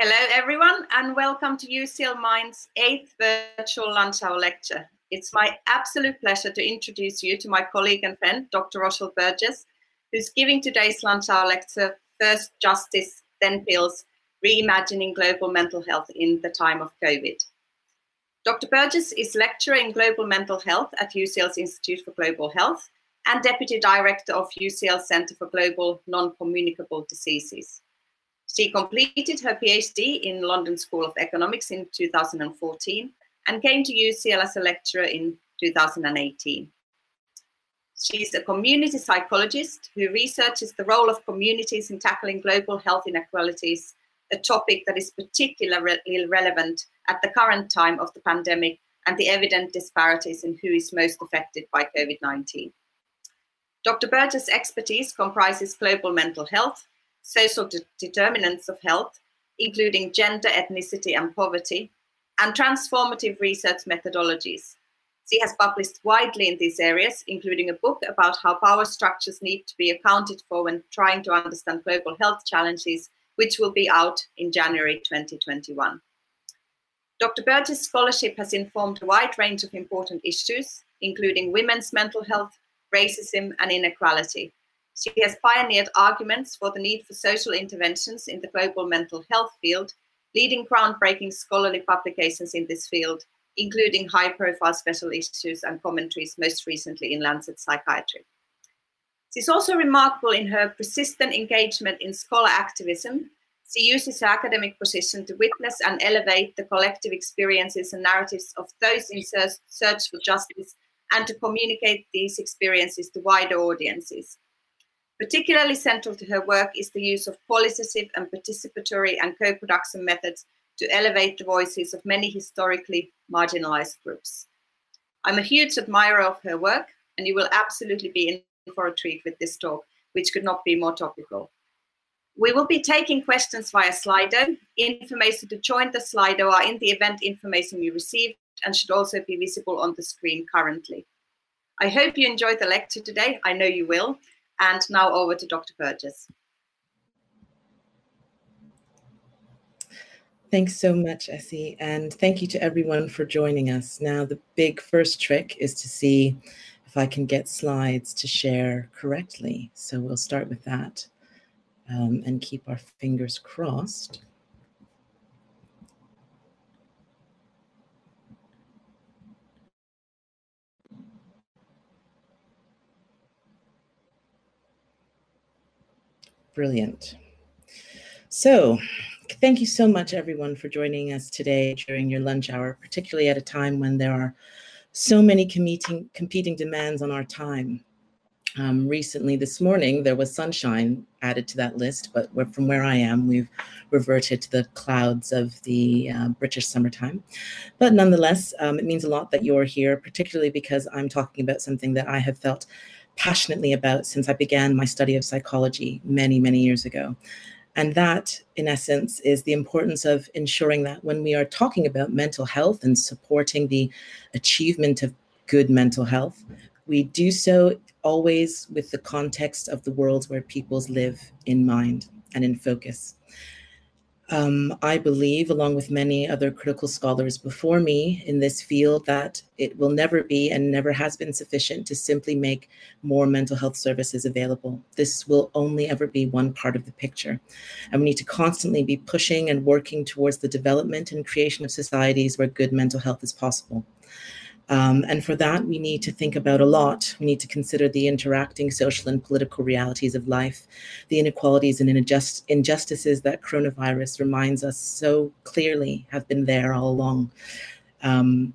Hello, everyone, and welcome to UCL Mind's eighth virtual lunch hour lecture. It's my absolute pleasure to introduce you to my colleague and friend, Dr. Rochelle Burgess, who's giving today's lunch hour lecture, First Justice, Then Pills, Reimagining Global Mental Health in the Time of COVID. Dr. Burgess is lecturer in global mental health at UCL's Institute for Global Health and deputy director of UCL Center for Global Non-Communicable Diseases. She completed her PhD in London School of Economics in 2014 and came to UCL as a lecturer in 2018. She's a community psychologist who researches the role of communities in tackling global health inequalities, a topic that is particularly relevant at the current time of the pandemic and the evident disparities in who is most affected by COVID 19. Dr. Burgess' expertise comprises global mental health, social de- determinants of health, including gender, ethnicity, and poverty, and transformative research methodologies. She has published widely in these areas, including a book about how power structures need to be accounted for when trying to understand global health challenges, which will be out in January 2021. Dr. Burgess' scholarship has informed a wide range of important issues, including women's mental health, racism, and inequality, she has pioneered arguments for the need for social interventions in the global mental health field, leading groundbreaking scholarly publications in this field, including high profile special issues and commentaries, most recently in Lancet Psychiatry. She's also remarkable in her persistent engagement in scholar activism. She uses her academic position to witness and elevate the collective experiences and narratives of those in search for justice and to communicate these experiences to wider audiences. Particularly central to her work is the use of qualitative and participatory and co-production methods to elevate the voices of many historically marginalized groups. I'm a huge admirer of her work, and you will absolutely be in for a treat with this talk, which could not be more topical. We will be taking questions via Slido. Information to join the Slido are in the event information you received and should also be visible on the screen currently. I hope you enjoyed the lecture today. I know you will. And now over to Dr. Burgess. Thanks so much, Essie, and thank you to everyone for joining us. Now, the big first trick is to see if I can get slides to share correctly. So we'll start with that um, and keep our fingers crossed. Brilliant. So, thank you so much, everyone, for joining us today during your lunch hour, particularly at a time when there are so many competing, competing demands on our time. Um, recently, this morning, there was sunshine added to that list, but from where I am, we've reverted to the clouds of the uh, British summertime. But nonetheless, um, it means a lot that you're here, particularly because I'm talking about something that I have felt passionately about since I began my study of psychology many, many years ago. And that, in essence, is the importance of ensuring that when we are talking about mental health and supporting the achievement of good mental health, we do so always with the context of the worlds where peoples live in mind and in focus. Um, I believe, along with many other critical scholars before me in this field, that it will never be and never has been sufficient to simply make more mental health services available. This will only ever be one part of the picture. And we need to constantly be pushing and working towards the development and creation of societies where good mental health is possible. Um, and for that, we need to think about a lot. We need to consider the interacting social and political realities of life, the inequalities and injust- injustices that coronavirus reminds us so clearly have been there all along. Um,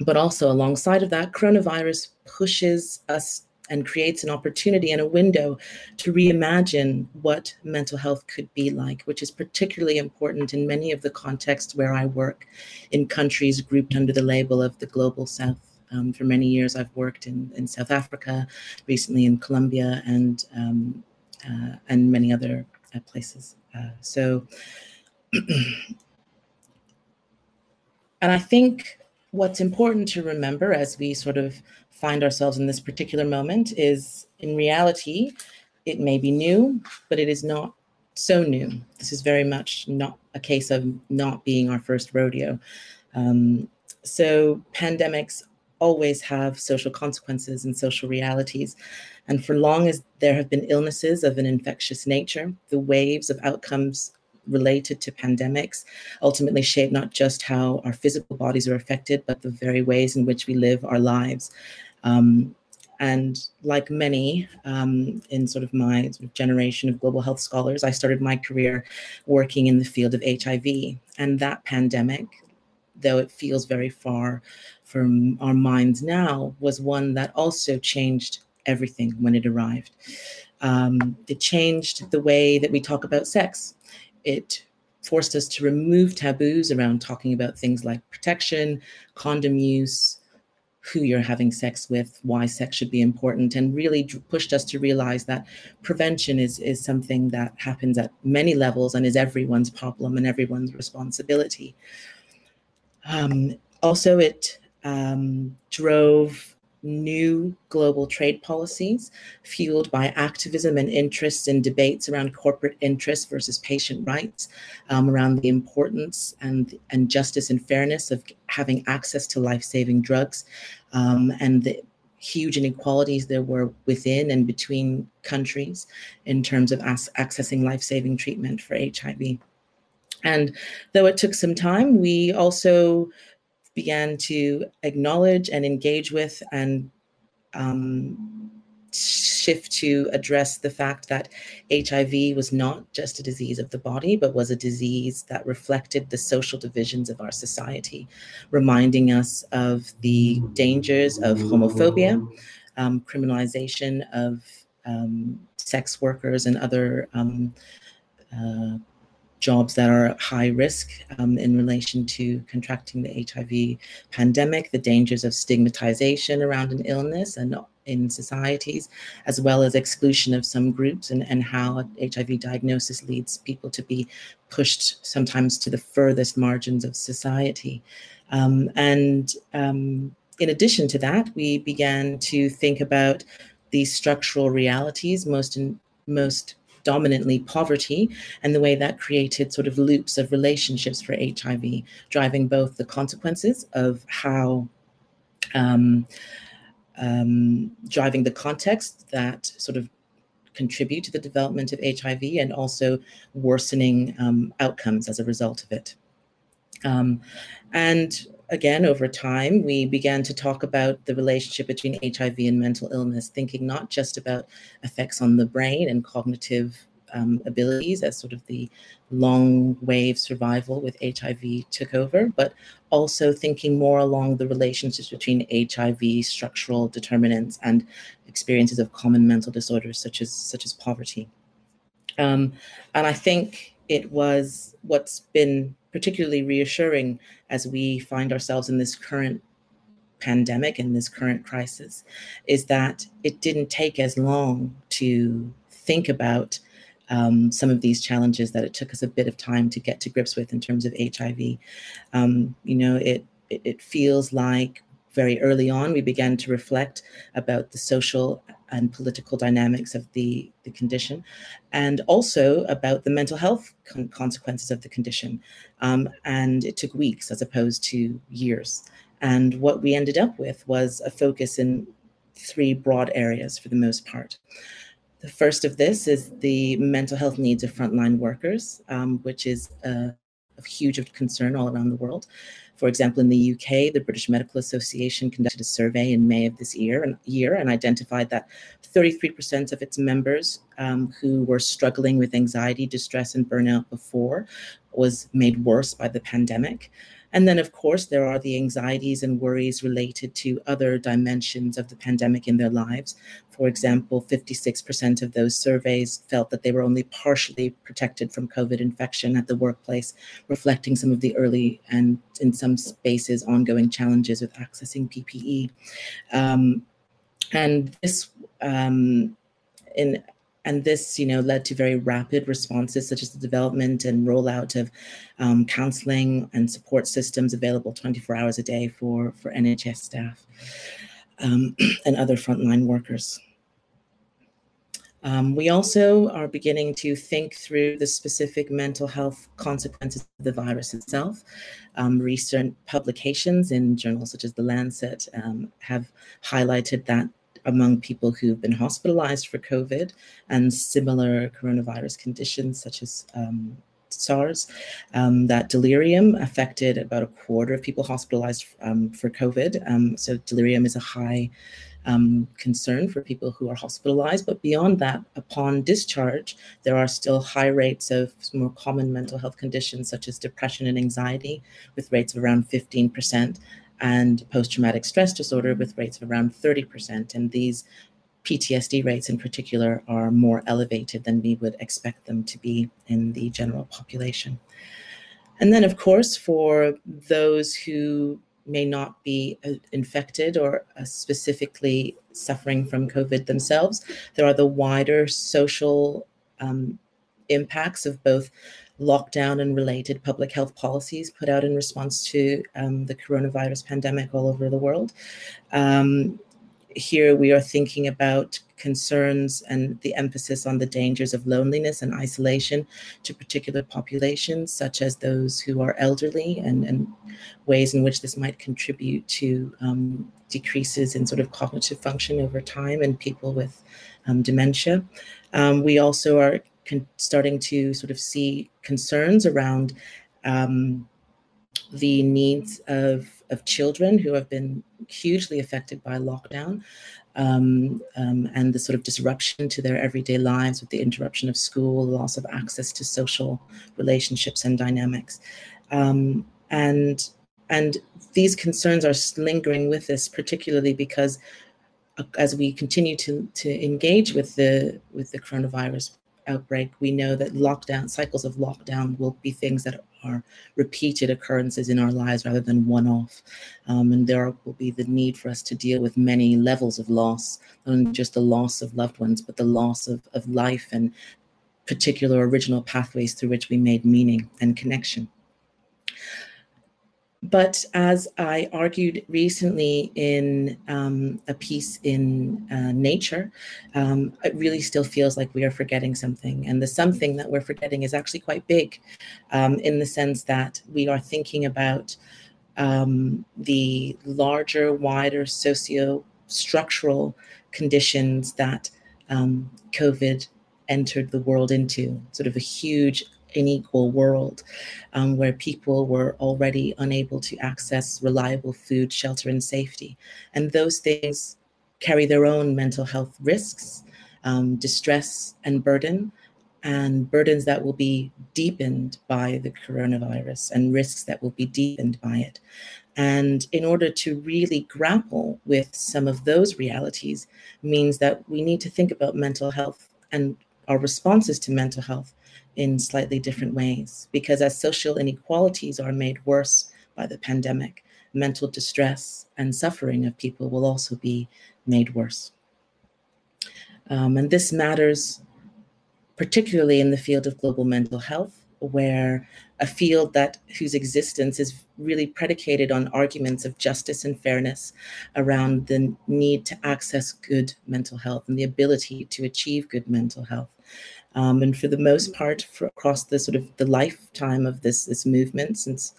but also, alongside of that, coronavirus pushes us and creates an opportunity and a window to reimagine what mental health could be like, which is particularly important in many of the contexts where I work in countries grouped under the label of the global south. Um, for many years, I've worked in, in South Africa, recently in Colombia, and um, uh, and many other uh, places. Uh, so, and I think what's important to remember as we sort of find ourselves in this particular moment is in reality, it may be new, but it is not so new. This is very much not a case of not being our first rodeo. Um, so pandemics always have social consequences and social realities. And for long as there have been illnesses of an infectious nature, the waves of outcomes related to pandemics ultimately shape not just how our physical bodies are affected, but the very ways in which we live our lives. Um, and like many um, in sort of my sort of generation of global health scholars, I started my career working in the field of HIV. And that pandemic, though it feels very far from our minds now, was one that also changed everything when it arrived. Um, it changed the way that we talk about sex. It forced us to remove taboos around talking about things like protection, condom use, who you're having sex with, why sex should be important, and really pushed us to realize that prevention is, is something that happens at many levels and is everyone's problem and everyone's responsibility. Um, also, it um, drove new global trade policies fueled by activism and interests and debates around corporate interests versus patient rights, um, around the importance and, and justice and fairness of having access to life saving drugs, um, and the huge inequalities there were within and between countries in terms of as- accessing life saving treatment for HIV. And though it took some time, we also began to acknowledge and engage with and um, shift to address the fact that HIV was not just a disease of the body, but was a disease that reflected the social divisions of our society, reminding us of the dangers of homophobia, um, criminalization of um, sex workers and other um, uh, jobs that are high risk um, in relation to contracting the HIV pandemic, the dangers of stigmatization around an illness and in societies, as well as exclusion of some groups and, and how HIV diagnosis leads people to be pushed sometimes to the furthest margins of society. Um, and um, in addition to that, we began to think about these structural realities, most in, most dominantly poverty and the way that created sort of loops of relationships for HIV, driving both the consequences of how. Um, um, driving the context that sort of contribute to the development of HIV and also worsening um, outcomes as a result of it. Um, and again, over time, we began to talk about the relationship between HIV and mental illness, thinking not just about effects on the brain and cognitive um, abilities as sort of the long wave survival with HIV took over, but also thinking more along the relationships between HIV, structural determinants, and experiences of common mental disorders such as such as poverty. Um, and I think it was what's been particularly reassuring as we find ourselves in this current pandemic and this current crisis is that it didn't take as long to think about um, some of these challenges that it took us a bit of time to get to grips with in terms of HIV. Um, you know, it, it, it feels like very early on we began to reflect about the social and political dynamics of the, the condition, and also about the mental health con- consequences of the condition. Um, and it took weeks as opposed to years. And what we ended up with was a focus in three broad areas for the most part. The first of this is the mental health needs of frontline workers, um, which is a, a huge concern all around the world. For example, in the UK, the British Medical Association conducted a survey in May of this year and, year and identified that 33% of its members um, who were struggling with anxiety, distress, and burnout before was made worse by the pandemic. And then, of course, there are the anxieties and worries related to other dimensions of the pandemic in their lives. For example, 56% of those surveys felt that they were only partially protected from COVID infection at the workplace, reflecting some of the early and, in some spaces, ongoing challenges with accessing PPE. Um, and this um, in and this you know led to very rapid responses such as the development and rollout of um, counseling and support systems available 24 hours a day for for nhs staff um, and other frontline workers Um, we also are beginning to think through the specific mental health consequences of the virus itself. Um, recent publications in journals such as The Lancet um, have highlighted that among people who've been hospitalized for COVID and similar coronavirus conditions, such as um, SARS, um, that delirium affected about a quarter of people hospitalized um, for COVID. Um, so, delirium is a high um, concern for people who are hospitalized. But beyond that, upon discharge, there are still high rates of more common mental health conditions such as depression and anxiety, with rates of around 15%, and post traumatic stress disorder, with rates of around 30%. And these PTSD rates in particular are more elevated than we would expect them to be in the general population. And then, of course, for those who may not be uh, infected or uh, specifically suffering from COVID themselves, there are the wider social um, impacts of both lockdown and related public health policies put out in response to um, the coronavirus pandemic all over the world. Um, here we are thinking about concerns and the emphasis on the dangers of loneliness and isolation to particular populations, such as those who are elderly, and, and ways in which this might contribute to um, decreases in sort of cognitive function over time in people with um, dementia. Um, we also are starting to sort of see concerns around um, the needs of, of children who have been hugely affected by lockdown um, um, and the sort of disruption to their everyday lives with the interruption of school, loss of access to social relationships and dynamics. Um, and, and these concerns are lingering with us, particularly because uh, as we continue to, to engage with the, with the coronavirus outbreak, we know that lockdown cycles of lockdown will be things that are repeated occurrences in our lives rather than one off. Um, and there will be the need for us to deal with many levels of loss, not just the loss of loved ones, but the loss of, of life and particular original pathways through which we made meaning and connection. But as I argued recently in um, a piece in uh, Nature, um, it really still feels like we are forgetting something. And the something that we're forgetting is actually quite big um, in the sense that we are thinking about um, the larger, wider socio structural conditions that um, COVID entered the world into, sort of a huge unequal world um, where people were already unable to access reliable food, shelter, and safety. And those things carry their own mental health risks, um, distress, and burden, and burdens that will be deepened by the coronavirus and risks that will be deepened by it. And in order to really grapple with some of those realities, means that we need to think about mental health and our responses to mental health in slightly different ways. Because as social inequalities are made worse by the pandemic, mental distress and suffering of people will also be made worse. Um, and this matters particularly in the field of global mental health, where a field that whose existence is really predicated on arguments of justice and fairness around the need to access good mental health and the ability to achieve good mental health um, and for the most part, across the sort of the lifetime of this this movement since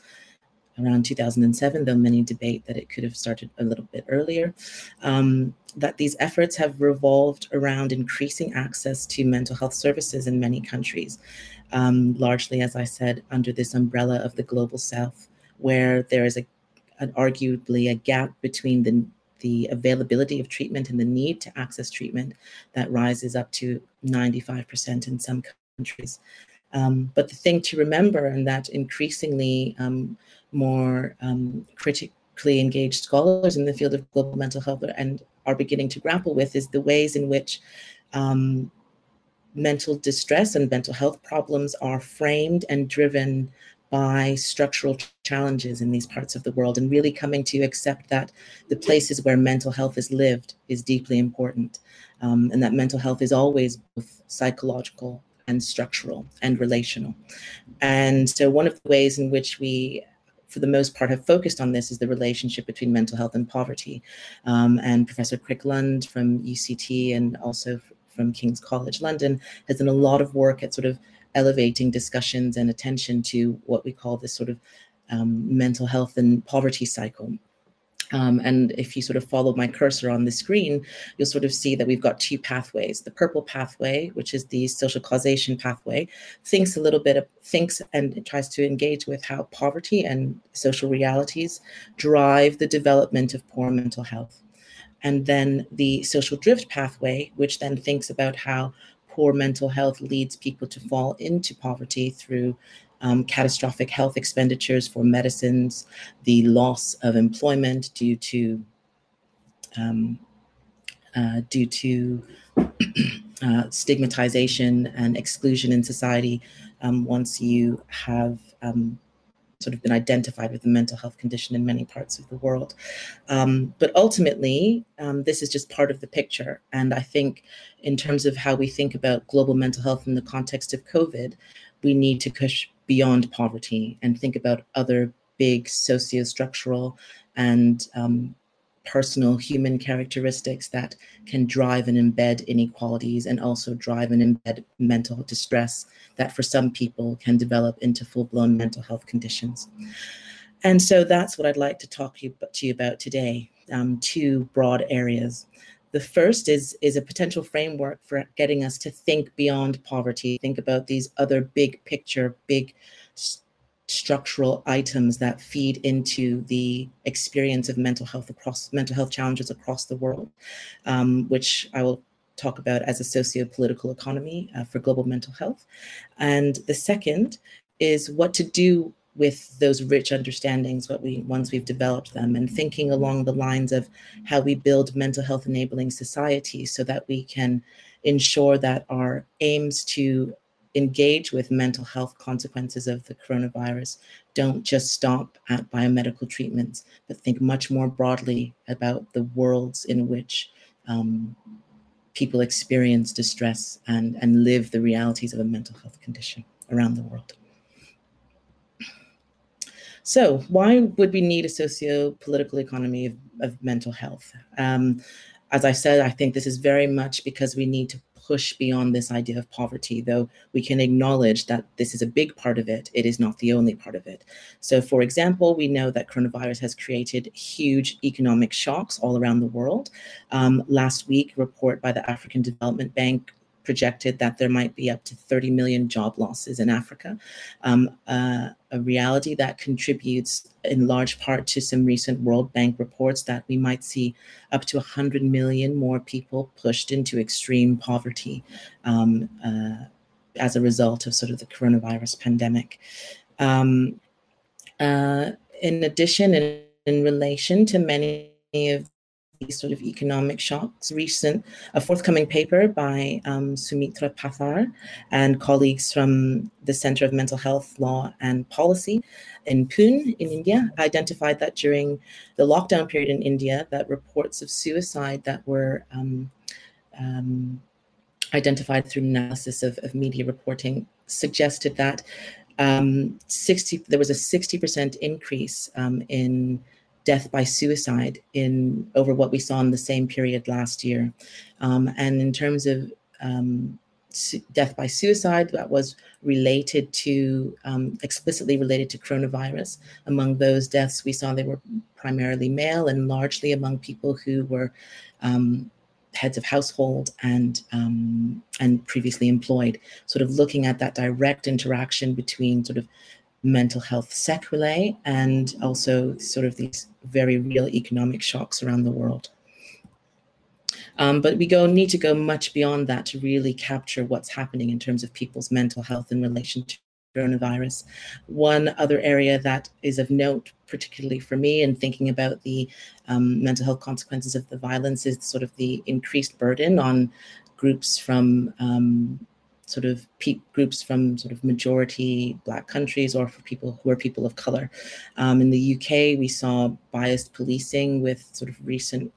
around 2007, though many debate that it could have started a little bit earlier, um, that these efforts have revolved around increasing access to mental health services in many countries, um, largely, as I said, under this umbrella of the global south, where there is a, an arguably a gap between the the availability of treatment and the need to access treatment that rises up to 95% in some countries. Um, but the thing to remember, and that increasingly um, more um, critically engaged scholars in the field of global mental health and are beginning to grapple with, is the ways in which um, mental distress and mental health problems are framed and driven by structural challenges in these parts of the world and really coming to accept that the places where mental health is lived is deeply important um, and that mental health is always both psychological and structural and relational. And so, one of the ways in which we for the most part, have focused on this is the relationship between mental health and poverty. Um, and Professor Crick Lund from UCT and also from King's College London, has done a lot of work at sort of elevating discussions and attention to what we call this sort of um, mental health and poverty cycle. Um, and if you sort of follow my cursor on the screen, you'll sort of see that we've got two pathways. The purple pathway, which is the social causation pathway, thinks a little bit of thinks and tries to engage with how poverty and social realities drive the development of poor mental health. And then the social drift pathway, which then thinks about how poor mental health leads people to fall into poverty through um, catastrophic health expenditures for medicines, the loss of employment due to um, uh, due to uh, stigmatization and exclusion in society. Um, once you have um, sort of been identified with a mental health condition in many parts of the world. Um, but ultimately, um, this is just part of the picture. And I think, in terms of how we think about global mental health in the context of COVID, we need to push beyond poverty and think about other big socio-structural and um, personal human characteristics that can drive and embed inequalities and also drive and embed mental distress that for some people can develop into full-blown mental health conditions. And so that's what I'd like to talk to you, about today, um, two broad areas. The first is, is a potential framework for getting us to think beyond poverty, think about these other big picture, big structural items that feed into the experience of mental health across mental health challenges across the world, um, which I will talk about as a socio-political economy uh, for global mental health. And the second is what to do with those rich understandings what we once we've developed them and thinking along the lines of how we build mental health enabling society so that we can ensure that our aims to engage with mental health consequences of the coronavirus don't just stop at biomedical treatments but think much more broadly about the worlds in which um, people experience distress and, and live the realities of a mental health condition around the world so, why would we need a socio political economy of, of mental health? Um, as I said, I think this is very much because we need to push beyond this idea of poverty, though we can acknowledge that this is a big part of it. It is not the only part of it. So, for example, we know that coronavirus has created huge economic shocks all around the world. Um, last week, report by the African Development Bank projected that there might be up to 30 million job losses in Africa, um, uh, a reality that contributes in large part to some recent World Bank reports that we might see up to 100 million more people pushed into extreme poverty um, uh, as a result of sort of the coronavirus pandemic. Um, uh, in addition, in, in relation to many of sort of economic shocks. Recent, a forthcoming paper by um, Soumitra Pathare and colleagues from the Center of Mental Health Law and Policy in Pune in India identified that during the lockdown period in India, that reports of suicide that were um, um, identified through analysis of, of media reporting suggested that um, 60 there was a 60% increase um, in death by suicide in over what we saw in the same period last year. Um, and in terms of um, death by suicide, that was related to um, explicitly related to coronavirus. Among those deaths, we saw they were primarily male and largely among people who were um, heads of household and um, and previously employed. Sort of looking at that direct interaction between sort of mental health sequelae and also sort of these very real economic shocks around the world. Um, but we go need to go much beyond that to really capture what's happening in terms of people's mental health in relation to coronavirus. One other area that is of note, particularly for me, in thinking about the um, mental health consequences of the violence, is sort of the increased burden on groups from um, sort of groups from sort of majority black countries or for people who are people of color. Um, in the UK, we saw biased policing with sort of recent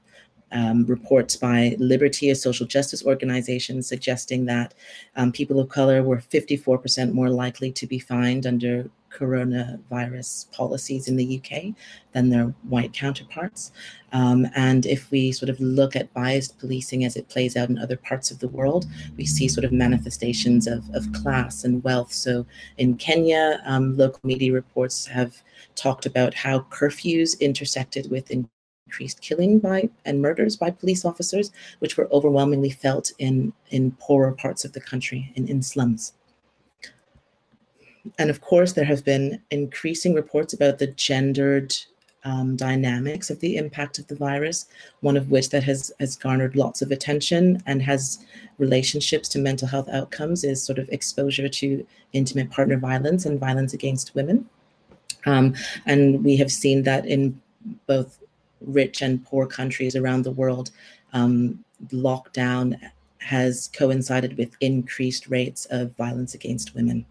um, reports by Liberty, a social justice organization, suggesting that um, people of color were 54% more likely to be fined under coronavirus policies in the UK than their white counterparts. Um, and if we sort of look at biased policing as it plays out in other parts of the world, we see sort of manifestations of, of class and wealth. So in Kenya, um, local media reports have talked about how curfews intersected with increased killing by and murders by police officers, which were overwhelmingly felt in, in poorer parts of the country, in, in slums. And of course, there have been increasing reports about the gendered um, dynamics of the impact of the virus, one of which that has, has garnered lots of attention and has relationships to mental health outcomes is sort of exposure to intimate partner violence and violence against women. Um, and we have seen that in both rich and poor countries around the world, um, lockdown has coincided with increased rates of violence against women.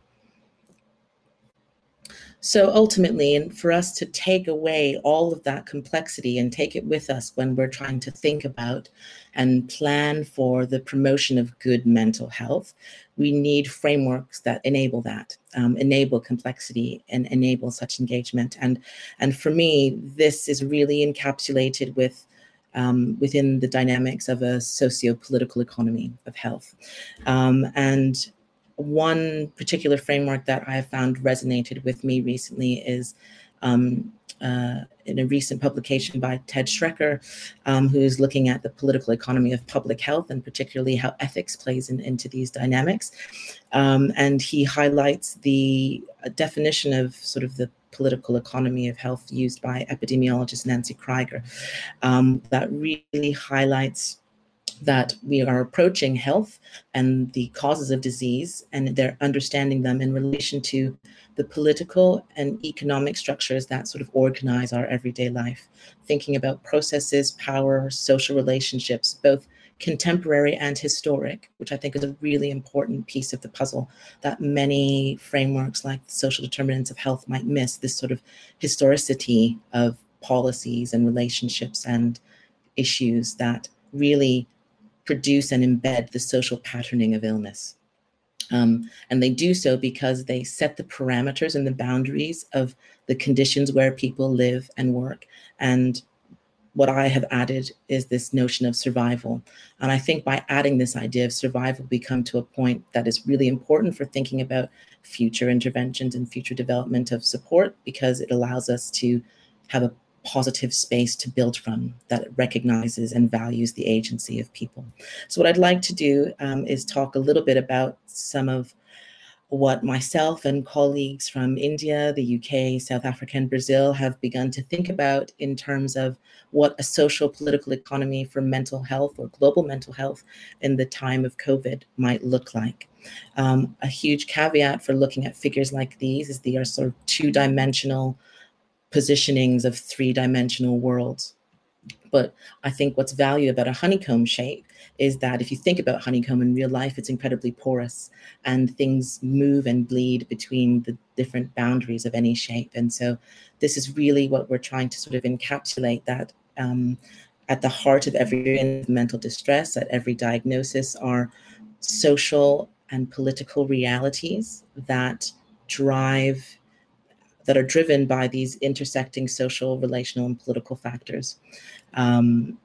So ultimately, and for us to take away all of that complexity and take it with us when we're trying to think about and plan for the promotion of good mental health, we need frameworks that enable that, um, enable complexity, and enable such engagement. And and for me, this is really encapsulated with. Um, within the dynamics of a socio-political economy of health. Um, and one particular framework that I have found resonated with me recently is um, uh, in a recent publication by Ted Schrecker, um, who is looking at the political economy of public health and particularly how ethics plays in, into these dynamics. Um, and he highlights the definition of sort of the political economy of health used by epidemiologist Nancy Krieger um, that really highlights that we are approaching health and the causes of disease and they're understanding them in relation to the political and economic structures that sort of organize our everyday life. Thinking about processes power social relationships both contemporary and historic which i think is a really important piece of the puzzle that many frameworks like social determinants of health might miss this sort of historicity of policies and relationships and issues that really produce and embed the social patterning of illness. Um, and they do so because they set the parameters and the boundaries of the conditions where people live and work. And what I have added is this notion of survival. And I think by adding this idea of survival, we come to a point that is really important for thinking about future interventions and future development of support because it allows us to have a positive space to build from that recognizes and values the agency of people. So, what I'd like to do um, is talk a little bit about some of what myself and colleagues from India, the UK, South Africa, and Brazil have begun to think about in terms of what a social political economy for mental health or global mental health in the time of COVID might look like. Um, a huge caveat for looking at figures like these is they are sort of two dimensional positionings of three dimensional worlds. But I think what's valuable about a honeycomb shape is that if you think about honeycomb in real life, it's incredibly porous and things move and bleed between the different boundaries of any shape. And so this is really what we're trying to sort of encapsulate that um, at the heart of every mental distress, at every diagnosis, are social and political realities that drive that are driven by these intersecting social, relational, and political factors. Um,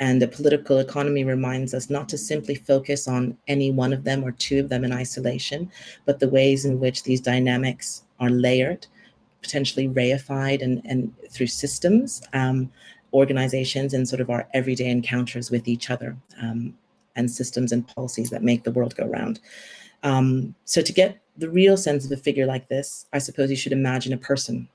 and the political economy reminds us not to simply focus on any one of them or two of them in isolation, but the ways in which these dynamics are layered, potentially reified, and, and through systems, um, organizations, and sort of our everyday encounters with each other, um, and systems and policies that make the world go round. Um, so to get the real sense of a figure like this, I suppose you should imagine a person.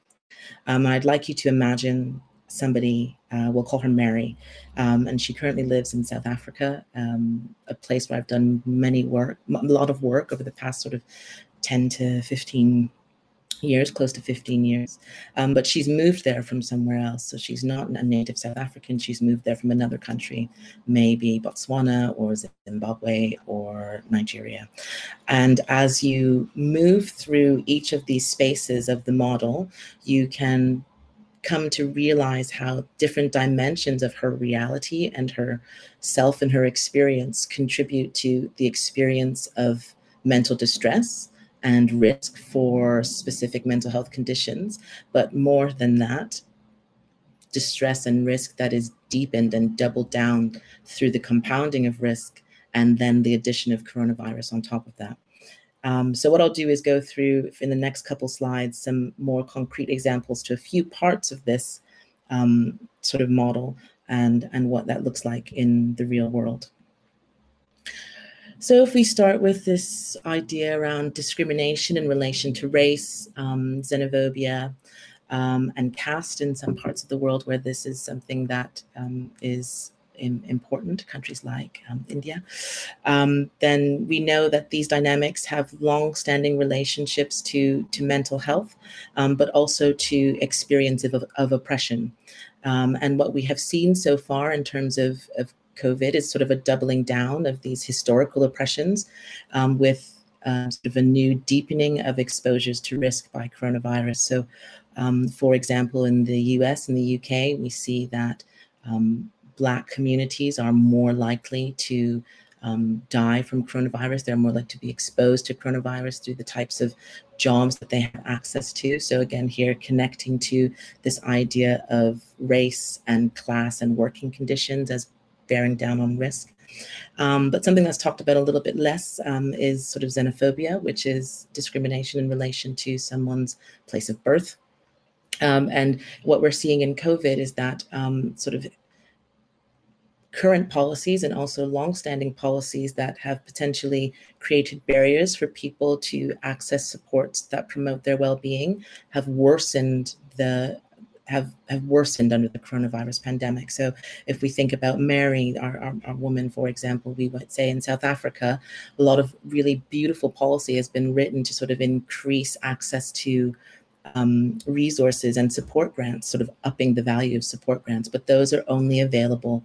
Um, I'd like you to imagine somebody, uh, we'll call her Mary, um, and she currently lives in South Africa, um, a place where I've done many work, a lot of work over the past sort of 10 to 15 years, close to 15 years. Um, but she's moved there from somewhere else. So she's not a native South African. She's moved there from another country, maybe Botswana or Zimbabwe or Nigeria. And as you move through each of these spaces of the model, you can come to realize how different dimensions of her reality and her self and her experience contribute to the experience of mental distress and risk for specific mental health conditions, but more than that, distress and risk that is deepened and doubled down through the compounding of risk and then the addition of coronavirus on top of that. Um, so what I'll do is go through in the next couple slides some more concrete examples to a few parts of this um, sort of model and, and what that looks like in the real world. So if we start with this idea around discrimination in relation to race, um, xenophobia, um, and caste in some parts of the world where this is something that um, is important, countries like um, India, um, then we know that these dynamics have long-standing relationships to, to mental health, um, but also to experience of, of oppression. Um, and what we have seen so far in terms of, of COVID is sort of a doubling down of these historical oppressions um, with uh, sort of a new deepening of exposures to risk by coronavirus. So, um, for example, in the US and the UK, we see that um, Black communities are more likely to um, die from coronavirus. They're more likely to be exposed to coronavirus through the types of jobs that they have access to. So, again, here connecting to this idea of race and class and working conditions as bearing down on risk. Um, but something that's talked about a little bit less um, is sort of xenophobia, which is discrimination in relation to someone's place of birth. Um, and what we're seeing in COVID is that um, sort of current policies and also longstanding policies that have potentially created barriers for people to access supports that promote their well-being have worsened the have, have worsened under the coronavirus pandemic. So if we think about Mary, our, our, our, woman, for example, we would say in South Africa, a lot of really beautiful policy has been written to sort of increase access to um, resources and support grants, sort of upping the value of support grants, but those are only available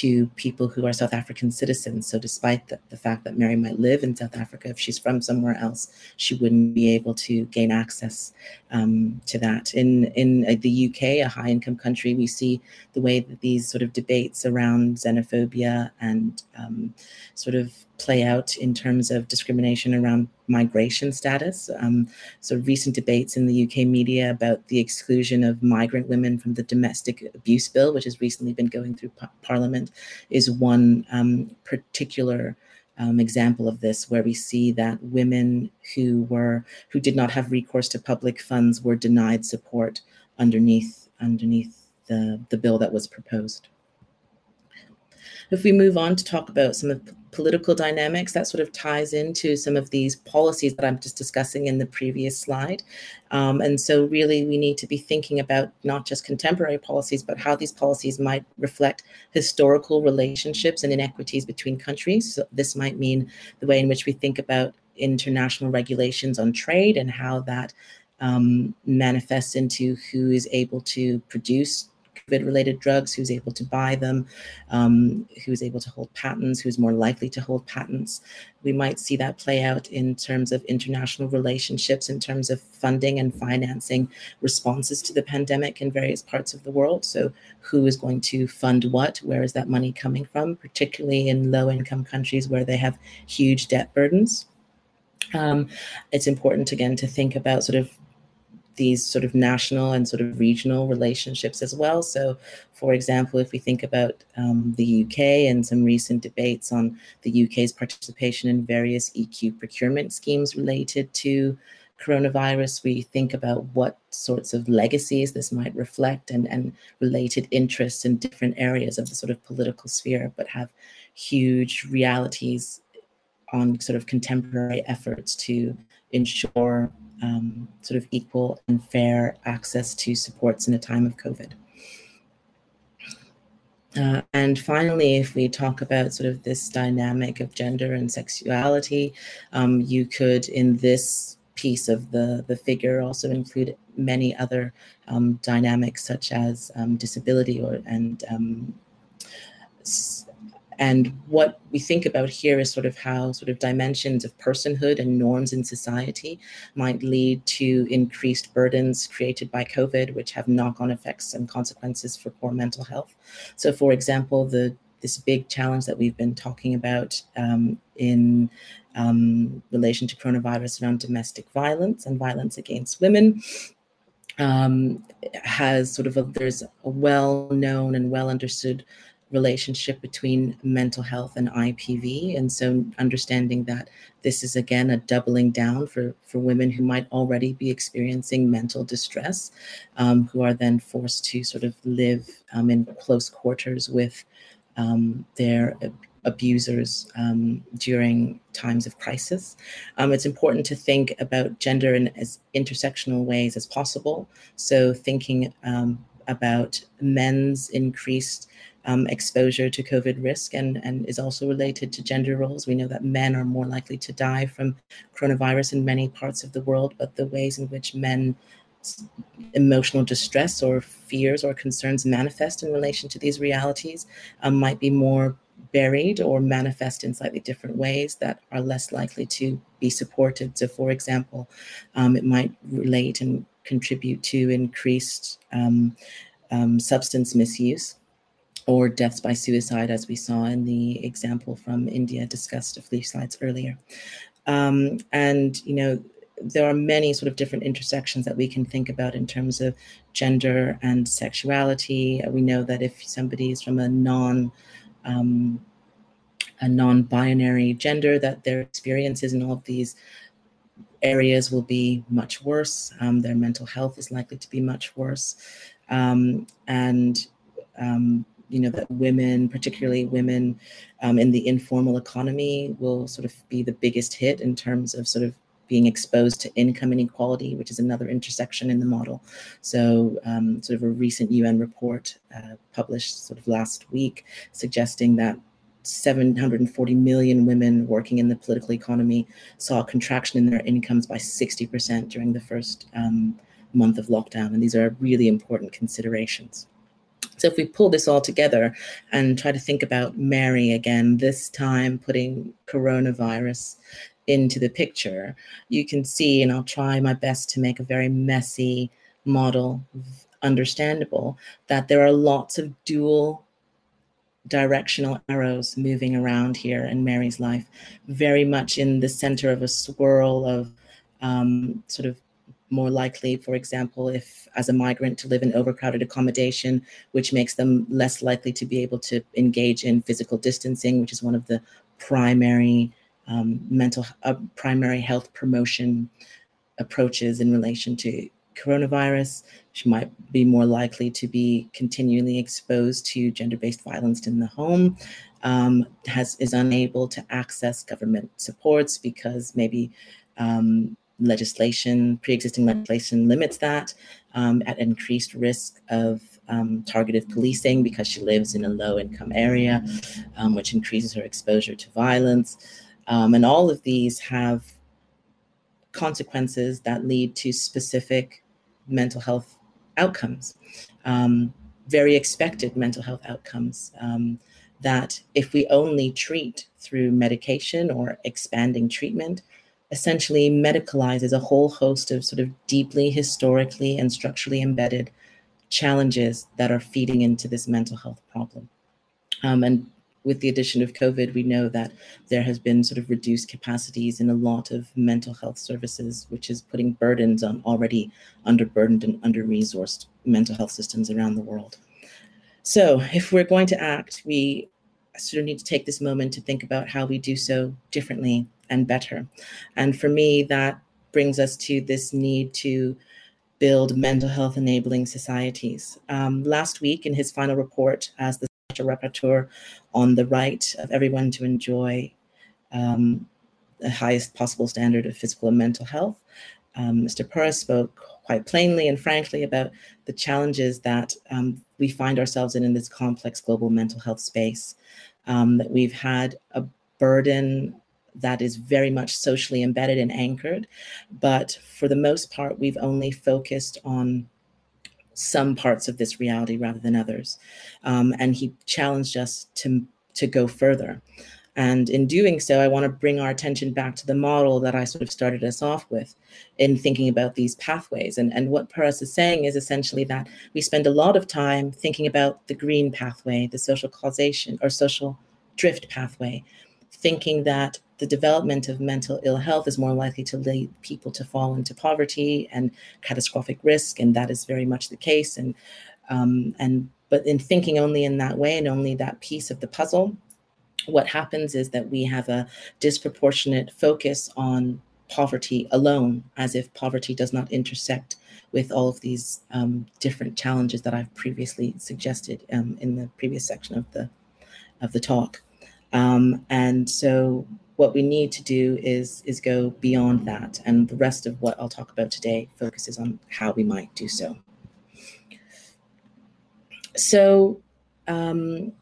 to people who are South African citizens. So, despite the, the, fact that Mary might live in South Africa, if she's from somewhere else, she wouldn't be able to gain access um, to that. In in uh, the UK, a high income country, we see the way that these sort of debates around xenophobia and um, sort of play out in terms of discrimination around migration status. Um, so, recent debates in the UK media about the exclusion of migrant women from the domestic abuse bill, which has recently been going through p- Parliament, is one um, particular. Um, example of this where we see that women who were who did not have recourse to public funds were denied support underneath underneath the, the bill that was proposed. If we move on to talk about some of political dynamics, that sort of ties into some of these policies that I'm just discussing in the previous slide. Um, and so, really, we need to be thinking about not just contemporary policies, but how these policies might reflect historical relationships and inequities between countries. So, this might mean the way in which we think about international regulations on trade and how that um, manifests into who is able to produce COVID related drugs, who's able to buy them, um, who's able to hold patents, who's more likely to hold patents. We might see that play out in terms of international relationships, in terms of funding and financing responses to the pandemic in various parts of the world. So, who is going to fund what? Where is that money coming from, particularly in low income countries where they have huge debt burdens? Um, it's important again to think about sort of these sort of national and sort of regional relationships as well. So, for example, if we think about um, the UK and some recent debates on the UK's participation in various EU procurement schemes related to coronavirus, we think about what sorts of legacies this might reflect and, and related interests in different areas of the sort of political sphere, but have huge realities on sort of contemporary efforts to ensure um, sort of equal and fair access to supports in a time of COVID. Uh, and finally, if we talk about sort of this dynamic of gender and sexuality, um, you could, in this piece of the, the figure, also include many other um, dynamics such as um, disability or and um, and what we think about here is sort of how sort of dimensions of personhood and norms in society might lead to increased burdens created by COVID, which have knock on effects and consequences for poor mental health. So, for example, the this big challenge that we've been talking about um, in um, relation to coronavirus around domestic violence and violence against women um, has sort of a, there's a well-known and well-understood relationship between mental health and IPV. And so understanding that this is again a doubling down for, for women who might already be experiencing mental distress, um, who are then forced to sort of live um, in close quarters with um, their abusers um, during times of crisis. Um, it's important to think about gender in as intersectional ways as possible. So thinking um, about men's increased um, exposure to COVID risk and, and is also related to gender roles. We know that men are more likely to die from coronavirus in many parts of the world, but the ways in which men emotional distress or fears or concerns manifest in relation to these realities um, might be more buried or manifest in slightly different ways that are less likely to be supported. So, for example, um, it might relate and contribute to increased um, um, substance misuse or deaths by suicide, as we saw in the example from India discussed a few slides earlier. Um, and, you know, there are many sort of different intersections that we can think about in terms of gender and sexuality. We know that if somebody is from a non um, a non-binary gender, that their experiences in all of these areas will be much worse. Um, their mental health is likely to be much worse, um, and um, you know that women, particularly women um, in the informal economy, will sort of be the biggest hit in terms of sort of being exposed to income inequality, which is another intersection in the model. So, um, sort of a recent UN report uh, published sort of last week suggesting that 740 million women working in the political economy saw a contraction in their incomes by 60% during the first um, month of lockdown. And these are really important considerations. So if we pull this all together and try to think about Mary again, this time putting coronavirus into the picture, you can see, and I'll try my best to make a very messy model understandable, that there are lots of dual directional arrows moving around here in Mary's life, very much in the center of a swirl of um, sort of more likely, for example, if as a migrant to live in overcrowded accommodation, which makes them less likely to be able to engage in physical distancing, which is one of the primary um, mental uh, primary health promotion approaches in relation to coronavirus. She might be more likely to be continually exposed to gender-based violence in the home. Um, has is unable to access government supports because maybe um, legislation, pre-existing legislation limits that um, at increased risk of um, targeted policing because she lives in a low income area, um, which increases her exposure to violence. Um, and all of these have consequences that lead to specific mental health outcomes, um, very expected mental health outcomes um, that if we only treat through medication or expanding treatment, essentially medicalizes a whole host of sort of deeply historically and structurally embedded challenges that are feeding into this mental health problem. Um, and with the addition of COVID, we know that there has been sort of reduced capacities in a lot of mental health services, which is putting burdens on already underburdened and under-resourced mental health systems around the world. So if we're going to act, we sort of need to take this moment to think about how we do so differently and better. And for me, that brings us to this need to build mental health enabling societies. Um, last week, in his final report as the special rapporteur on the right of everyone to enjoy um, the highest possible standard of physical and mental health. Um, Mr. Pūras spoke quite plainly and frankly about the challenges that um, we find ourselves in in this complex global mental health space. Um, that we've had a burden that is very much socially embedded and anchored, but for the most part, we've only focused on some parts of this reality rather than others. Um, and he challenged us to, to go further. And in doing so, I want to bring our attention back to the model that I sort of started us off with in thinking about these pathways. And, and what Pūras is saying is essentially that we spend a lot of time thinking about the green pathway, the social causation or social drift pathway, thinking that the development of mental ill health is more likely to lead people to fall into poverty and catastrophic risk, and that is very much the case. And um, and but in thinking only in that way and only that piece of the puzzle, what happens is that we have a disproportionate focus on poverty alone, as if poverty does not intersect with all of these um, different challenges that I've previously suggested um, in the previous section of the of the talk. Um, and so what we need to do is is go beyond that and the rest of what i'll talk about today focuses on how we might do so so um,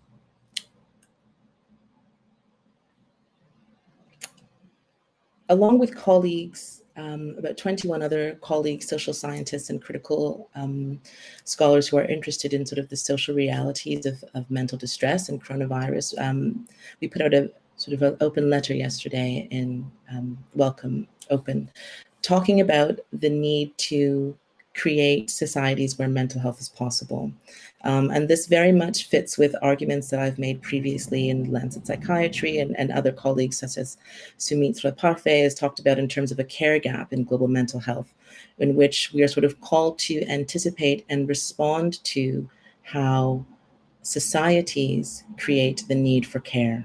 along with colleagues um, about 21 other colleagues, social scientists, and critical um, scholars who are interested in sort of the social realities of, of mental distress and coronavirus. Um, we put out a, sort of an open letter yesterday in um, Wellcome Open, talking about the need to create societies where mental health is possible. Um, and this very much fits with arguments that I've made previously in Lancet Psychiatry and, and other colleagues, such as Soumitra Pathare, has talked about in terms of a care gap in global mental health, in which we are sort of called to anticipate and respond to how societies create the need for care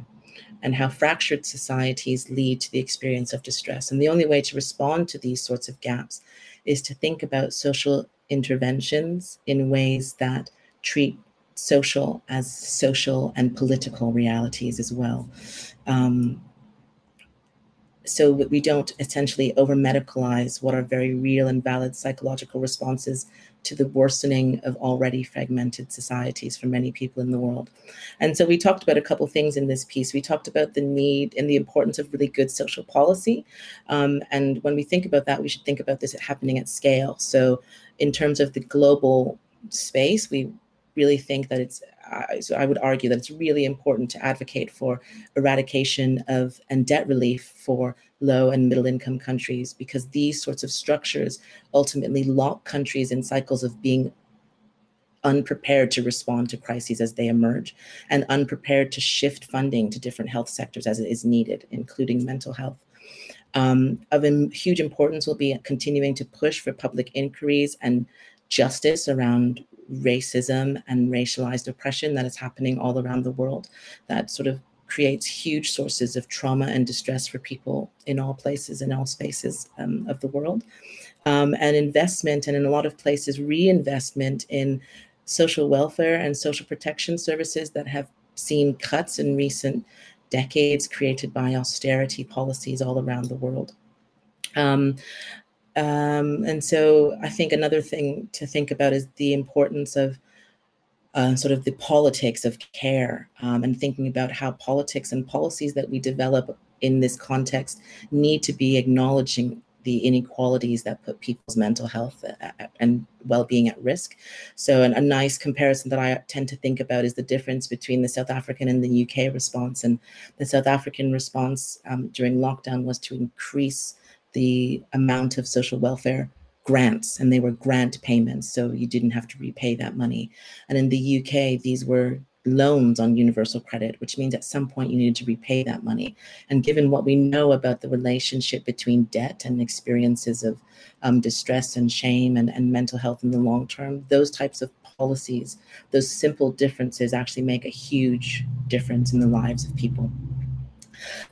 and how fractured societies lead to the experience of distress. And the only way to respond to these sorts of gaps is to think about social interventions in ways that treat social as social and political realities as well. Um, so we don't essentially over medicalize what are very real and valid psychological responses to the worsening of already fragmented societies for many people in the world. And so we talked about a couple things in this piece. We talked about the need and the importance of really good social policy. Um, and when we think about that, we should think about this happening at scale. So in terms of the global space, we really think that it's so I would argue that it's really important to advocate for eradication of and debt relief for low and middle income countries because these sorts of structures ultimately lock countries in cycles of being unprepared to respond to crises as they emerge and unprepared to shift funding to different health sectors as it is needed, including mental health. Um, of huge importance will be continuing to push for public inquiries and justice around racism and racialized oppression that is happening all around the world that sort of creates huge sources of trauma and distress for people in all places in all spaces um, of the world. Um, and investment and in a lot of places reinvestment in social welfare and social protection services that have seen cuts in recent decades created by austerity policies all around the world. Um, um, and so I think another thing to think about is the importance of uh, sort of the politics of care um, and thinking about how politics and policies that we develop in this context need to be acknowledging the inequalities that put people's mental health and well-being at risk. So an, a nice comparison that I tend to think about is the difference between the South African and the UK response. And the South African response um, during lockdown was to increase the amount of social welfare grants, and they were grant payments, so you didn't have to repay that money. And in the UK, these were loans on universal credit, which means at some point you needed to repay that money. And given what we know about the relationship between debt and experiences of um, distress and shame and, and mental health in the long term, those types of policies, those simple differences actually make a huge difference in the lives of people.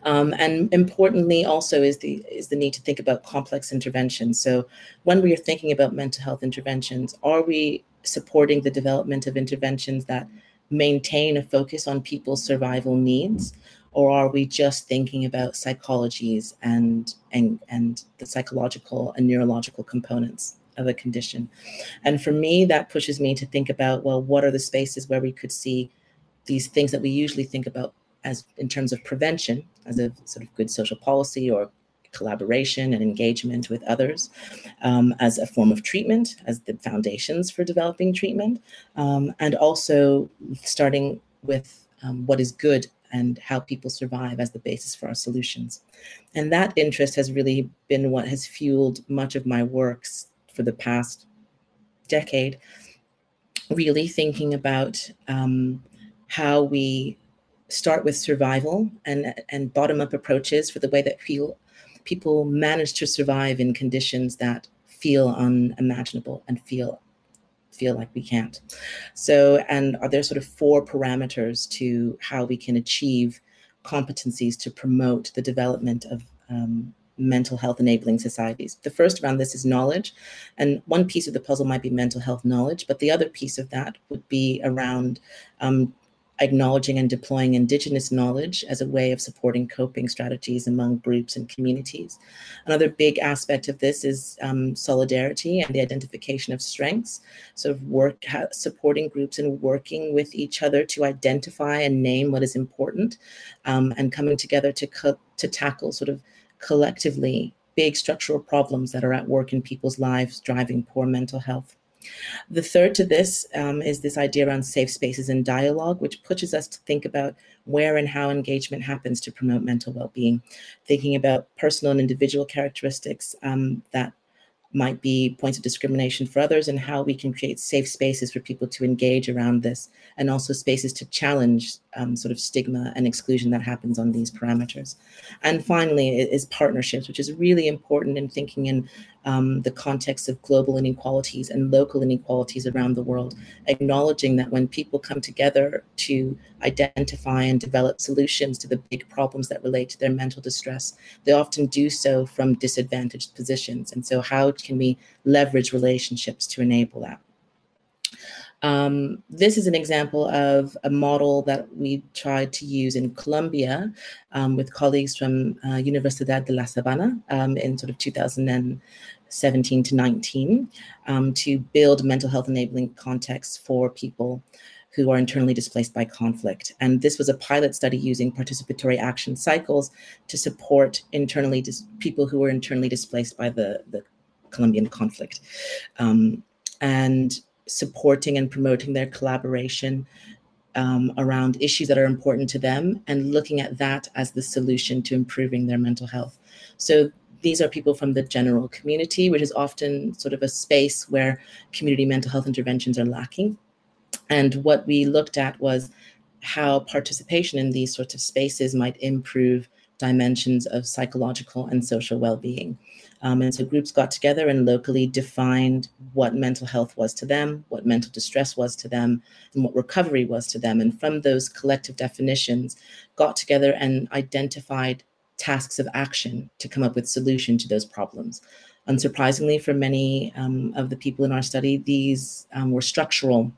Um, and importantly, also is the is the need to think about complex interventions. So when we are thinking about mental health interventions, are we supporting the development of interventions that maintain a focus on people's survival needs? Or are we just thinking about psychologies and, and, and the psychological and neurological components of a condition? And for me, that pushes me to think about well, what are the spaces where we could see these things that we usually think about as in terms of prevention, as a sort of good social policy or collaboration and engagement with others um, as a form of treatment, as the foundations for developing treatment, um, and also starting with um, what is good and how people survive as the basis for our solutions. And that interest has really been what has fueled much of my works for the past decade, really thinking about um, how we start with survival and, and bottom up approaches for the way that feel, people manage to survive in conditions that feel unimaginable and feel feel like we can't. So, and are there sort of four parameters to how we can achieve competencies to promote the development of um, mental health enabling societies. The first around this is knowledge. And one piece of the puzzle might be mental health knowledge, but the other piece of that would be around um, acknowledging and deploying Indigenous knowledge as a way of supporting coping strategies among groups and communities. Another big aspect of this is um, solidarity and the identification of strengths. So, work supporting groups and working with each other to identify and name what is important, um, and coming together to co- to tackle sort of collectively big structural problems that are at work in people's lives, driving poor mental health. The third to this um, is this idea around safe spaces and dialogue, which pushes us to think about where and how engagement happens to promote mental well being, thinking about personal and individual characteristics um, that might be points of discrimination for others and how we can create safe spaces for people to engage around this and also spaces to challenge um, sort of stigma and exclusion that happens on these parameters. And finally is partnerships which is really important in thinking in um, the context of global inequalities and local inequalities around the world, acknowledging that when people come together to identify and develop solutions to the big problems that relate to their mental distress, they often do so from disadvantaged positions. And so, how can we leverage relationships to enable that? Um, this is an example of a model that we tried to use in Colombia um, with colleagues from uh, Universidad de La Sabana um, in sort of 2017 to 19 um, to build mental health enabling contexts for people who are internally displaced by conflict. And this was a pilot study using participatory action cycles to support internally dis- people who were internally displaced by the, the Colombian conflict. Um, and supporting and promoting their collaboration um, around issues that are important to them and looking at that as the solution to improving their mental health. So these are people from the general community, which is often sort of a space where community mental health interventions are lacking. And what we looked at was how participation in these sorts of spaces might improve dimensions of psychological and social well being. Um, and so groups got together and locally defined what mental health was to them, what mental distress was to them, and what recovery was to them. And from those collective definitions, got together and identified tasks of action to come up with solution to those problems. Unsurprisingly, for many um, of the people in our study, these um, were structural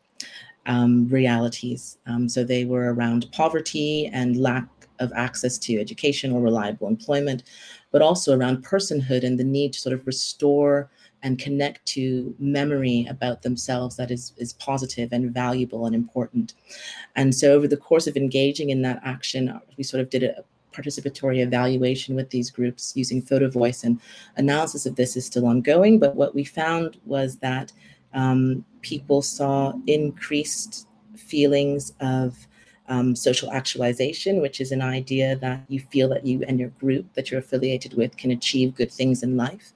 um, realities. Um, so they were around poverty and lack of access to education or reliable employment, but also around personhood and the need to sort of restore and connect to memory about themselves that is, is positive and valuable and important. And so, over the course of engaging in that action, we sort of did a participatory evaluation with these groups using photo voice, and analysis of this is still ongoing. But what we found was that um, people saw increased feelings of um, social actualization, which is an idea that you feel that you and your group that you're affiliated with can achieve good things in life.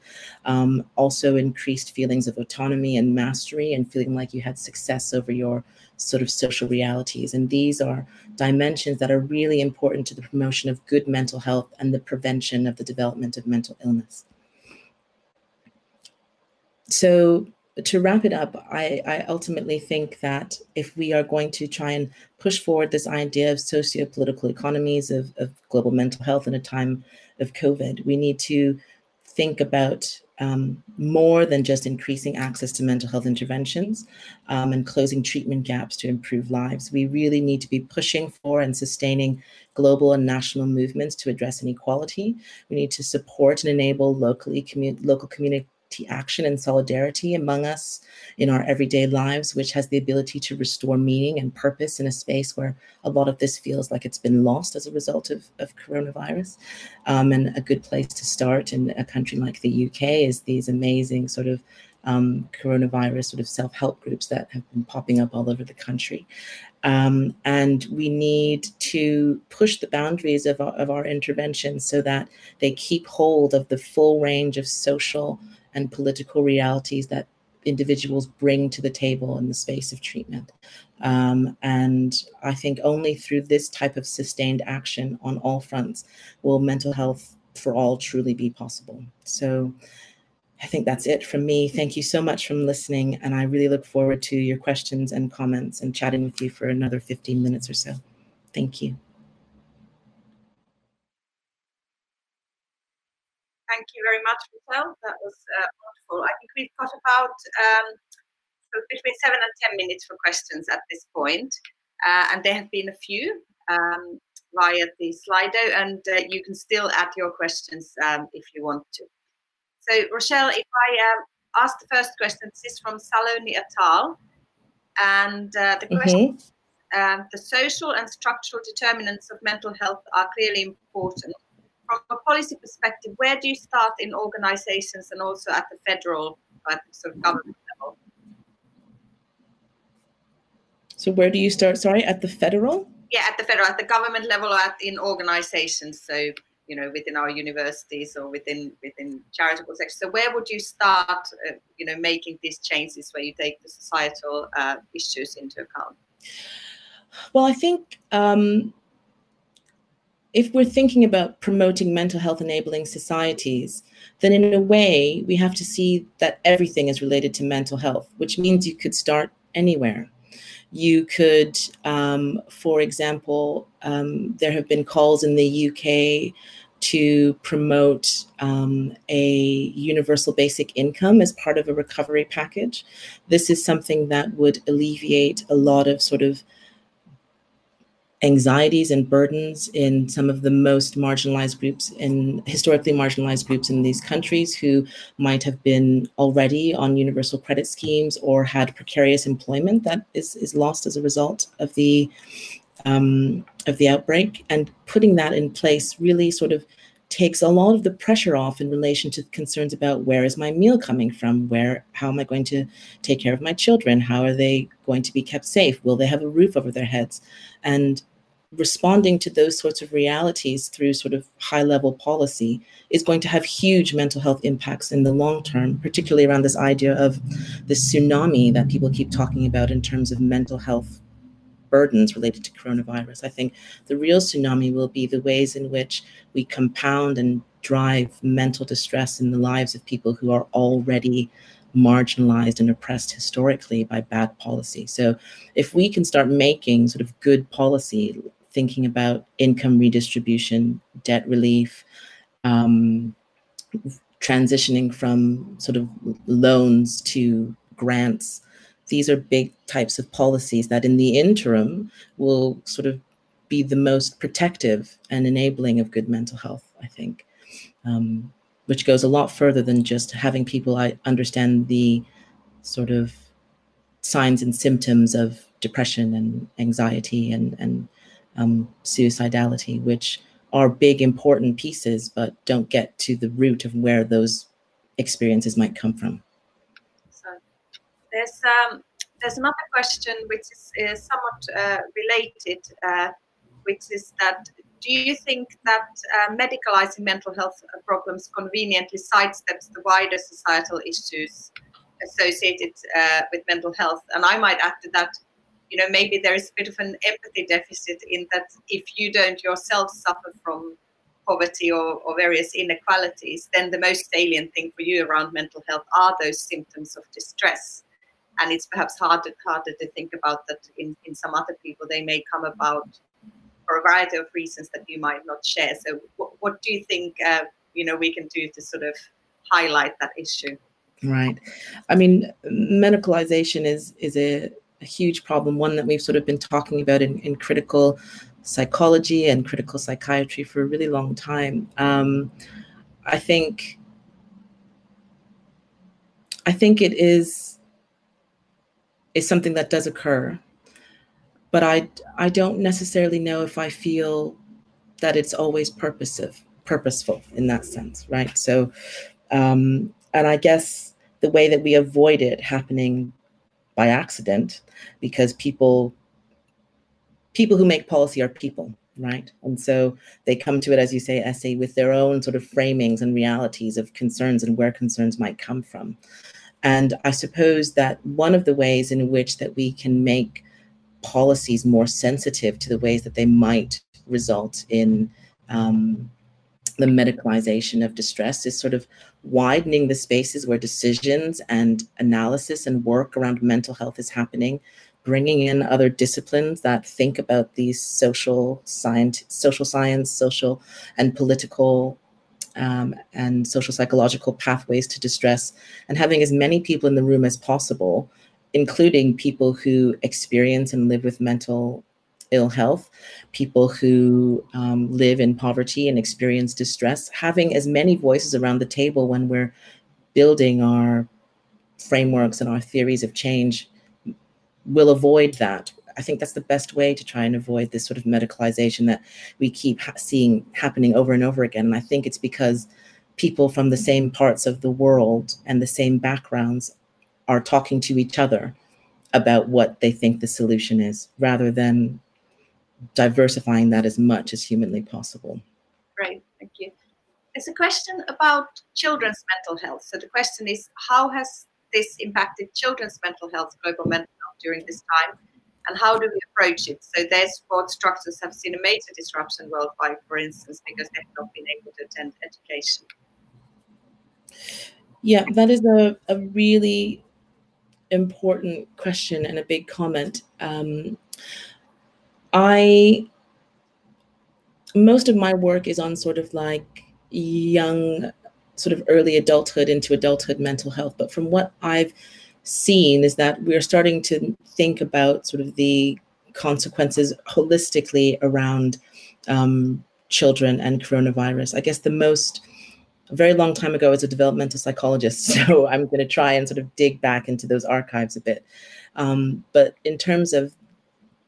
Um, also, increased feelings of autonomy and mastery, and feeling like you had success over your sort of social realities. And these are dimensions that are really important to the promotion of good mental health and the prevention of the development of mental illness. So, to wrap it up, I, I, ultimately think that if we are going to try and push forward this idea of socio-political economies of, of global mental health in a time of COVID, we need to think about um, more than just increasing access to mental health interventions um, and closing treatment gaps to improve lives. We really need to be pushing for and sustaining global and national movements to address inequality. We need to support and enable locally commu- local community action and solidarity among us in our everyday lives, which has the ability to restore meaning and purpose in a space where a lot of this feels like it's been lost as a result of, of coronavirus. Um, and a good place to start in a country like the UK is these amazing sort of um, coronavirus sort of self help groups that have been popping up all over the country. Um, and we need to push the boundaries of our, of our interventions so that they keep hold of the full range of social and political realities that individuals bring to the table in the space of treatment. Um, and I think only through this type of sustained action on all fronts will mental health for all truly be possible. So I think that's it from me. Thank you so much for listening. And I really look forward to your questions and comments and chatting with you for another 15 minutes or so. Thank you. Thank you very much, Michelle. That was uh, wonderful. I think we've got about um, so between seven and 10 minutes for questions at this point. Uh, and there have been a few um, via the Slido, and uh, you can still add your questions um, if you want to. So, Rochelle, if I um, ask the first question, this is from Saloni et al. And uh, the question mm-hmm. um, the social and structural determinants of mental health are clearly important. From a policy perspective, where do you start in organizations and also at the federal at the sort of government level? So, where do you start? Sorry, at the federal? Yeah, at the federal, at the government level, or at in organizations. So, you know within our universities or within within charitable sector so where would you start uh, you know making these changes where you take the societal uh, issues into account well i think um, if we're thinking about promoting mental health enabling societies then in a way we have to see that everything is related to mental health which means you could start anywhere you could, um, for example, um, there have been calls in the UK to promote um, a universal basic income as part of a recovery package. This is something that would alleviate a lot of sort of anxieties and burdens in some of the most marginalized groups in historically marginalized groups in these countries who might have been already on universal credit schemes or had precarious employment that is, is lost as a result of the um, of the outbreak. And putting that in place really sort of takes a lot of the pressure off in relation to concerns about where is my meal coming from? Where how am i going to take care of my children? How are they going to be kept safe? Will they have a roof over their heads? And responding to those sorts of realities through sort of high level policy is going to have huge mental health impacts in the long term, particularly around this idea of the tsunami that people keep talking about in terms of mental health burdens related to coronavirus. I think the real tsunami will be the ways in which we compound and drive mental distress in the lives of people who are already marginalized and oppressed historically by bad policy. So, if we can start making sort of good policy thinking about income redistribution, debt relief, um, transitioning from sort of loans to grants. These are big types of policies that, in the interim, will sort of be the most protective and enabling of good mental health, I think, um, which goes a lot further than just having people understand the sort of signs and symptoms of depression and anxiety and, and um, suicidality, which are big, important pieces, but don't get to the root of where those experiences might come from. So there's um, there's another question which is, is somewhat uh, related, uh, which is that do you think that uh, medicalizing mental health problems conveniently sidesteps the wider societal issues associated uh, with mental health? And I might add to that you know maybe there is a bit of an empathy deficit in that if you don't yourself suffer from poverty or, or various inequalities then the most salient thing for you around mental health are those symptoms of distress. And it's perhaps harder harder to think about that in, in some other people. They may come about for a variety of reasons that you might not share. So what, what do you think uh, you know we can do to sort of highlight that issue? Right. I mean medicalization is is a a huge problem, one that we've sort of been talking about in, in critical psychology and critical psychiatry for a really long time. Um, I think I think it is is something that does occur, but I I don't necessarily know if I feel that it's always purposive purposeful in that sense, right? So, um, and I guess the way that we avoid it happening by accident because people people who make policy are people right? And so they come to it as you say essay with their own sort of framings and realities of concerns and where concerns might come from. And i suppose that one of the ways in which that we can make policies more sensitive to the ways that they might result in um, the medicalization of distress is sort of widening the spaces where decisions and analysis and work around mental health is happening bringing in other disciplines that think about these social science social science social and political um, and social psychological pathways to distress and having as many people in the room as possible including people who experience and live with mental ill health, people who um, live in poverty and experience distress, having as many voices around the table when we're building our frameworks and our theories of change will avoid that. I think that's the best way to try and avoid this sort of medicalization that we keep ha- seeing happening over and over again. And I think it's because people from the same parts of the world and the same backgrounds are talking to each other about what they think the solution is rather than diversifying that as much as humanly possible. Great, thank you. There's a question about children's mental health. So the question is, how has this impacted children's mental health, global mental health during this time? And how do we approach it? So their support structures have seen a major disruption worldwide, for instance, because they've not been able to attend education. Yeah, that is a, a really important question and a big comment. Um, I most of my work is on sort of like young, sort of early adulthood into adulthood mental health. But from what I've seen is that we're starting to think about sort of the consequences holistically around um, children and coronavirus. I guess the most a very long time ago as a developmental psychologist, so I'm going to try and sort of dig back into those archives a bit. Um, but in terms of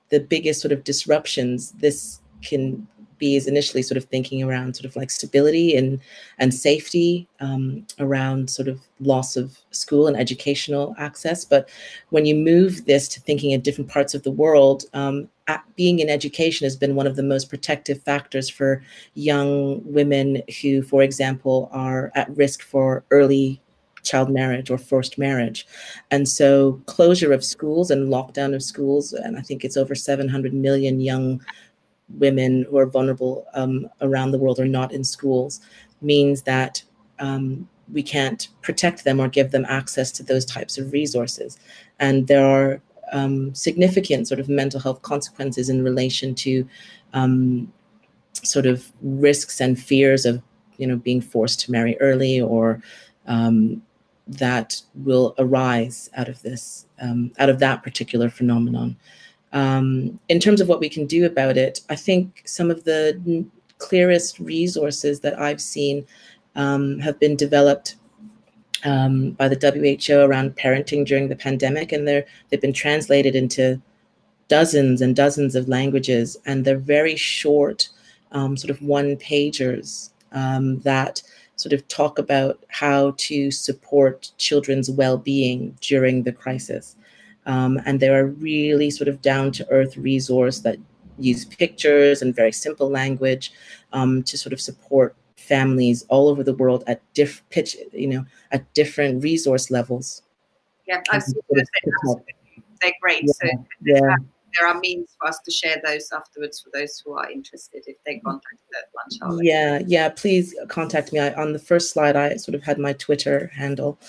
the biggest sort of disruptions this can be is initially sort of thinking around sort of like stability and and safety um, around sort of loss of school and educational access. But when you move this to thinking in different parts of the world, um, being in education has been one of the most protective factors for young women who, for example, are at risk for early child marriage or forced marriage. And so closure of schools and lockdown of schools, and I think it's over 700 million young women who are vulnerable um, around the world are not in schools, means that um, we can't protect them or give them access to those types of resources. And there are um, significant sort of mental health consequences in relation to um, sort of risks and fears of you know being forced to marry early or um, that will arise out of this, um, out of that particular phenomenon. Um, in terms of what we can do about it, I think some of the clearest resources that I've seen um, have been developed um, by the WHO around parenting during the pandemic, and they're they've been translated into dozens and dozens of languages, and they're very short, um, sort of one pagers um, that sort of talk about how to support children's well-being during the crisis. Um, and they're really sort of down-to-earth resource that use pictures and very simple language um, to sort of support families all over the world at diff pitch, you know, at different resource levels. Yeah, I've seen those. They're great. Yeah, so yeah there are means for us to share those afterwards for those who are interested if they contact the lunch hour. Yeah, yeah, please contact me. I, on the first slide, I sort of had my Twitter handle,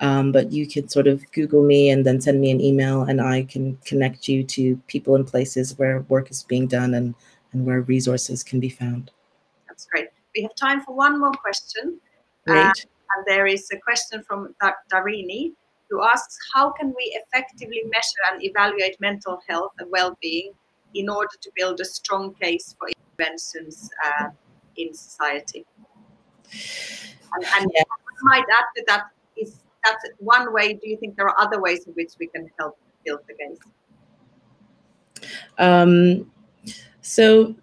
um, but you could sort of Google me and then send me an email, and I can connect you to people and places where work is being done and, and where resources can be found. That's great. We have time for one more question. Great. Uh, and there is a question from Darini who asks how can we effectively measure and evaluate mental health and well-being in order to build a strong case for interventions uh, in society. And, and yeah. I might add to that is that one way. Do you think there are other ways in which we can help build the case? Um, so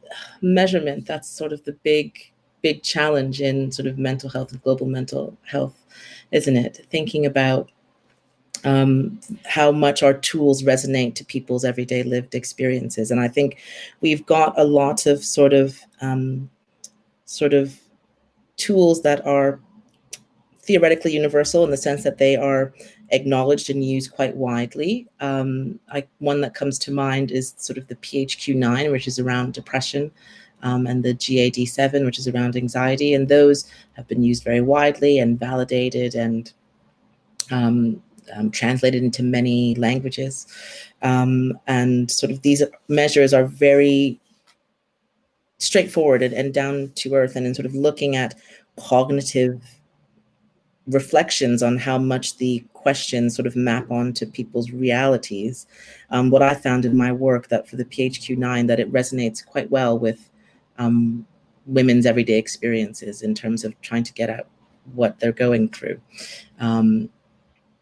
measurement, that's sort of the big big challenge in sort of mental health and global mental health, isn't it? Thinking about um, how much our tools resonate to people's everyday lived experiences. And I think we've got a lot of sort of um, sort of tools that are theoretically universal in the sense that they are acknowledged and used quite widely. Um, I, one that comes to mind is sort of the PHQ-9, which is around depression, um, and the GAD-7, which is around anxiety. And those have been used very widely and validated and um, um, translated into many languages. Um, and sort of these measures are very straightforward and, and down to earth and in sort of looking at cognitive reflections on how much the questions sort of map onto people's realities. Um, what I found in my work that for the PHQ-9 that it resonates quite well with um, women's everyday experiences in terms of trying to get at what they're going through. Um,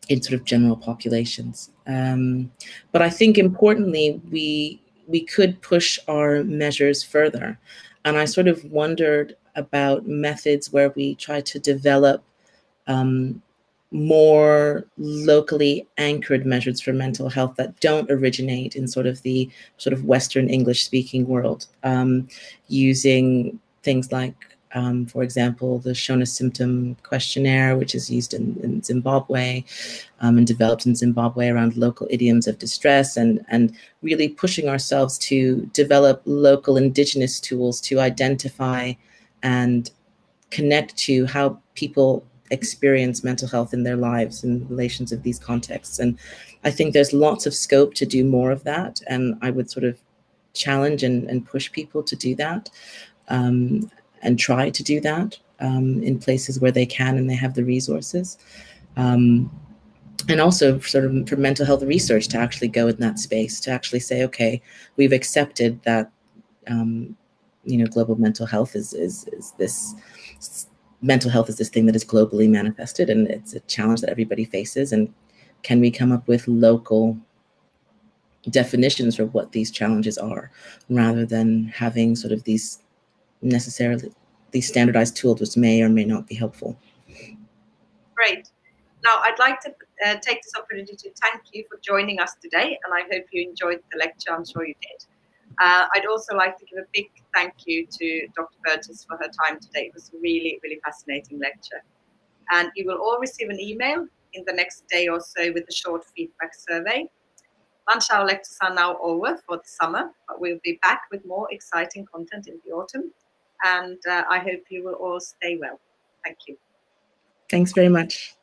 in sort of general populations. Um, but I think importantly, we we could push our measures further. And I sort of wondered about methods where we try to develop um, more locally anchored measures for mental health that don't originate in sort of the sort of Western English speaking world, um, using things like um, for example, the Shona Symptom Questionnaire, which is used in, in Zimbabwe um, and developed in Zimbabwe around local idioms of distress, and, and really pushing ourselves to develop local indigenous tools to identify and connect to how people experience mental health in their lives in relations of these contexts. And I think there's lots of scope to do more of that. And I would sort of challenge and, and push people to do that. Um, and try to do that um, in places where they can and they have the resources. Um, and also sort of for mental health research to actually go in that space to actually say, okay, we've accepted that um, you know global mental health is is is this mental health is this thing that is globally manifested and it's a challenge that everybody faces and can we come up with local definitions for what these challenges are rather than having sort of these necessarily these standardized tools which may or may not be helpful. Great. Now, I'd like to uh, take this opportunity to thank you for joining us today, and I hope you enjoyed the lecture. I'm sure you did. Uh, I'd also like to give a big thank you to Dr. Burgess for her time today. It was a really, really fascinating lecture. And you will all receive an email in the next day or so with a short feedback survey. Lunch hour lectures are now over for the summer, but we'll be back with more exciting content in the autumn and uh, I hope you will all stay well. Thank you. Thanks very much.